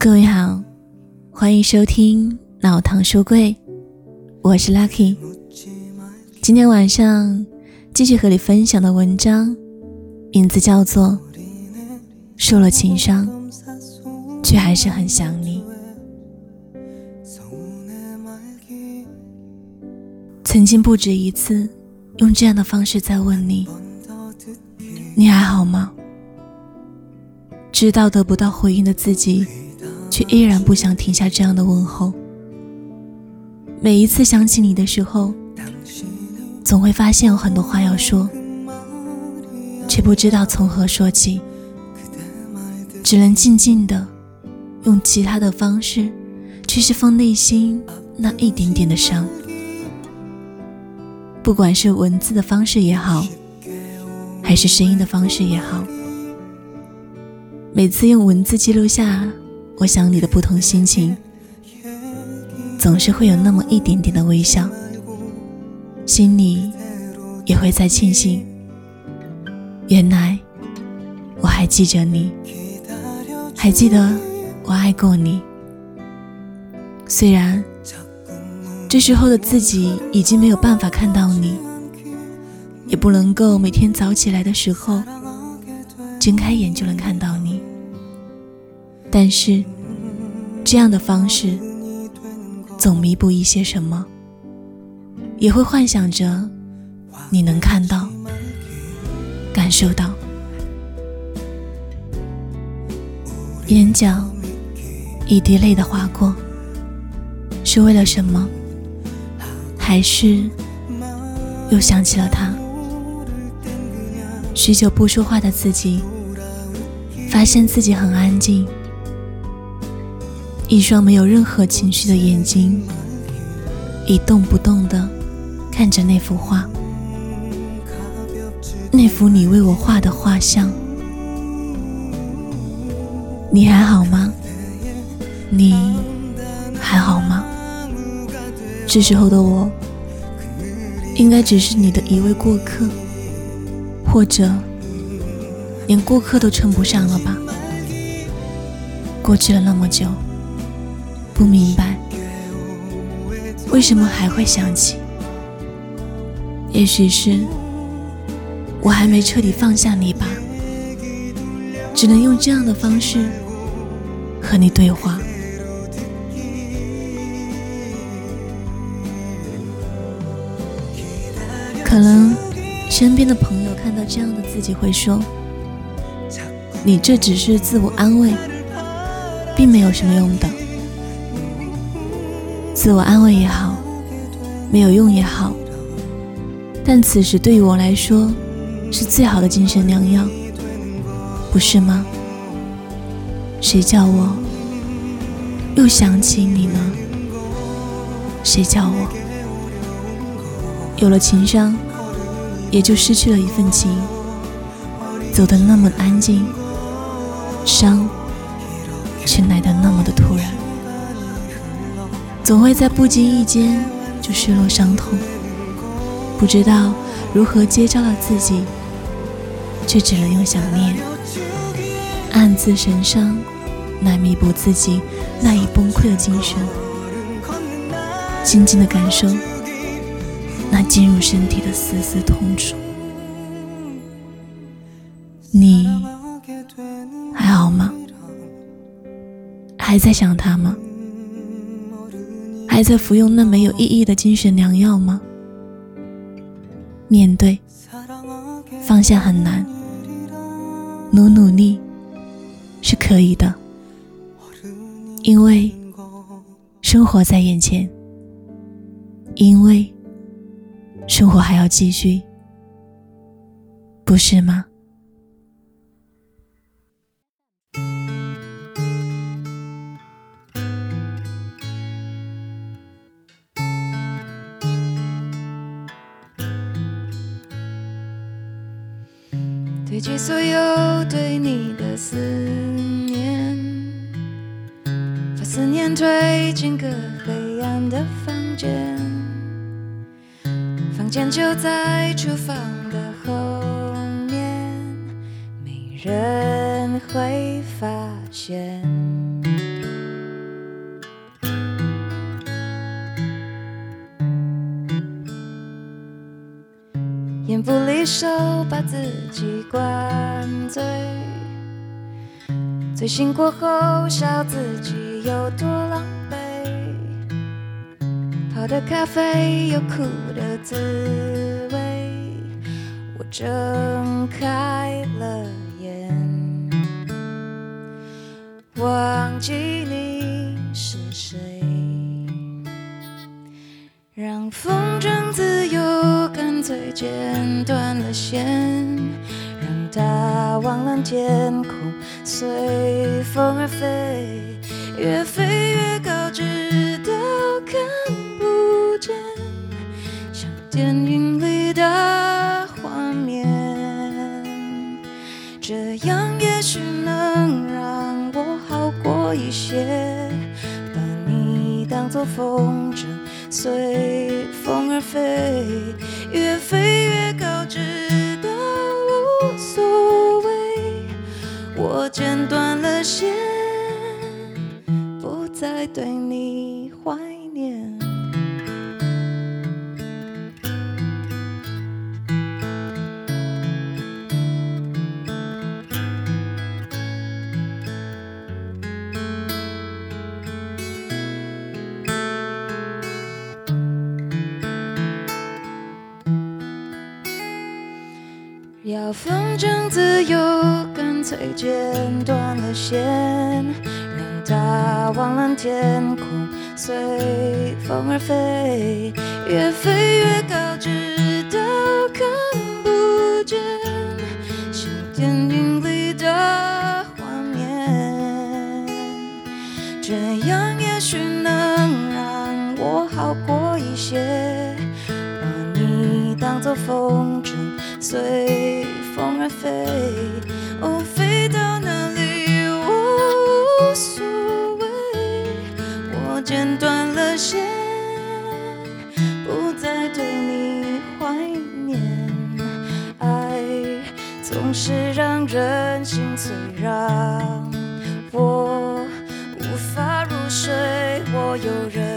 各位好，欢迎收听老唐书柜，我是 Lucky。今天晚上继续和你分享的文章，名字叫做《受了情伤，却还是很想你》。曾经不止一次用这样的方式在问你：你还好吗？知道得不到回应的自己，却依然不想停下这样的问候。每一次想起你的时候，总会发现有很多话要说，却不知道从何说起，只能静静的用其他的方式去释放内心那一点点的伤。不管是文字的方式也好，还是声音的方式也好。每次用文字记录下我想你的不同心情，总是会有那么一点点的微笑，心里也会在庆幸，原来我还记着你，还记得我爱过你。虽然这时候的自己已经没有办法看到你，也不能够每天早起来的时候。睁开眼就能看到你，但是这样的方式总弥补一些什么，也会幻想着你能看到、感受到。眼角一滴泪的划过，是为了什么？还是又想起了他？许久不说话的自己。发现自己很安静，一双没有任何情绪的眼睛，一动不动地看着那幅画，那幅你为我画的画像。你还好吗？你还好吗？这时候的我，应该只是你的一位过客，或者……连过客都称不上了吧？过去了那么久，不明白为什么还会想起。也许是我还没彻底放下你吧，只能用这样的方式和你对话。可能身边的朋友看到这样的自己会说。你这只是自我安慰，并没有什么用的。自我安慰也好，没有用也好，但此时对于我来说，是最好的精神良药，不是吗？谁叫我又想起你呢？谁叫我有了情伤，也就失去了一份情，走得那么安静。伤却来得那么的突然，总会在不经意间就失落伤痛，不知道如何接招了自己，却只能用想念暗自神伤来弥补自己那已崩溃的精神，静静的感受那进入身体的丝丝痛楚，你。还在想他吗？还在服用那没有意义的精神良药吗？面对放下很难，努努力是可以的，因为生活在眼前，因为生活还要继续，不是吗？堆积所有对你的思念，把思念推进个黑暗的房间，房间就在厨房的后面，没人。会发现。不离手，把自己灌醉。醉醒过后，笑自己有多狼狈。泡的咖啡有苦的滋味。我睁开了眼，忘记你是谁。让风筝自由，干脆剪断了线，让它往蓝天空随风而飞，越飞越高，直到看不见，像电影里的画面。这样也许能让我好过一些，把你当作风筝。随风而飞，越飞越高，直到无所谓。我剪断了线，不再对你要风筝自由，干脆剪断了线，让它往蓝天空随风而飞，越飞越高，直到看不见，像电影里的画面。这样也许能让我好过一些，把你当作风筝。随风儿飞，哦，飞到哪里我无所谓，我剪断了线，不再对你怀念，爱总是让人心碎，让我无法入睡，我有人。